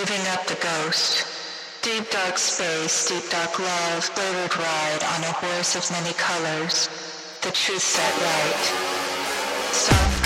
giving up the ghost. Deep dark space, deep dark love, wayward ride on a horse of many colors. The truth set right. Soft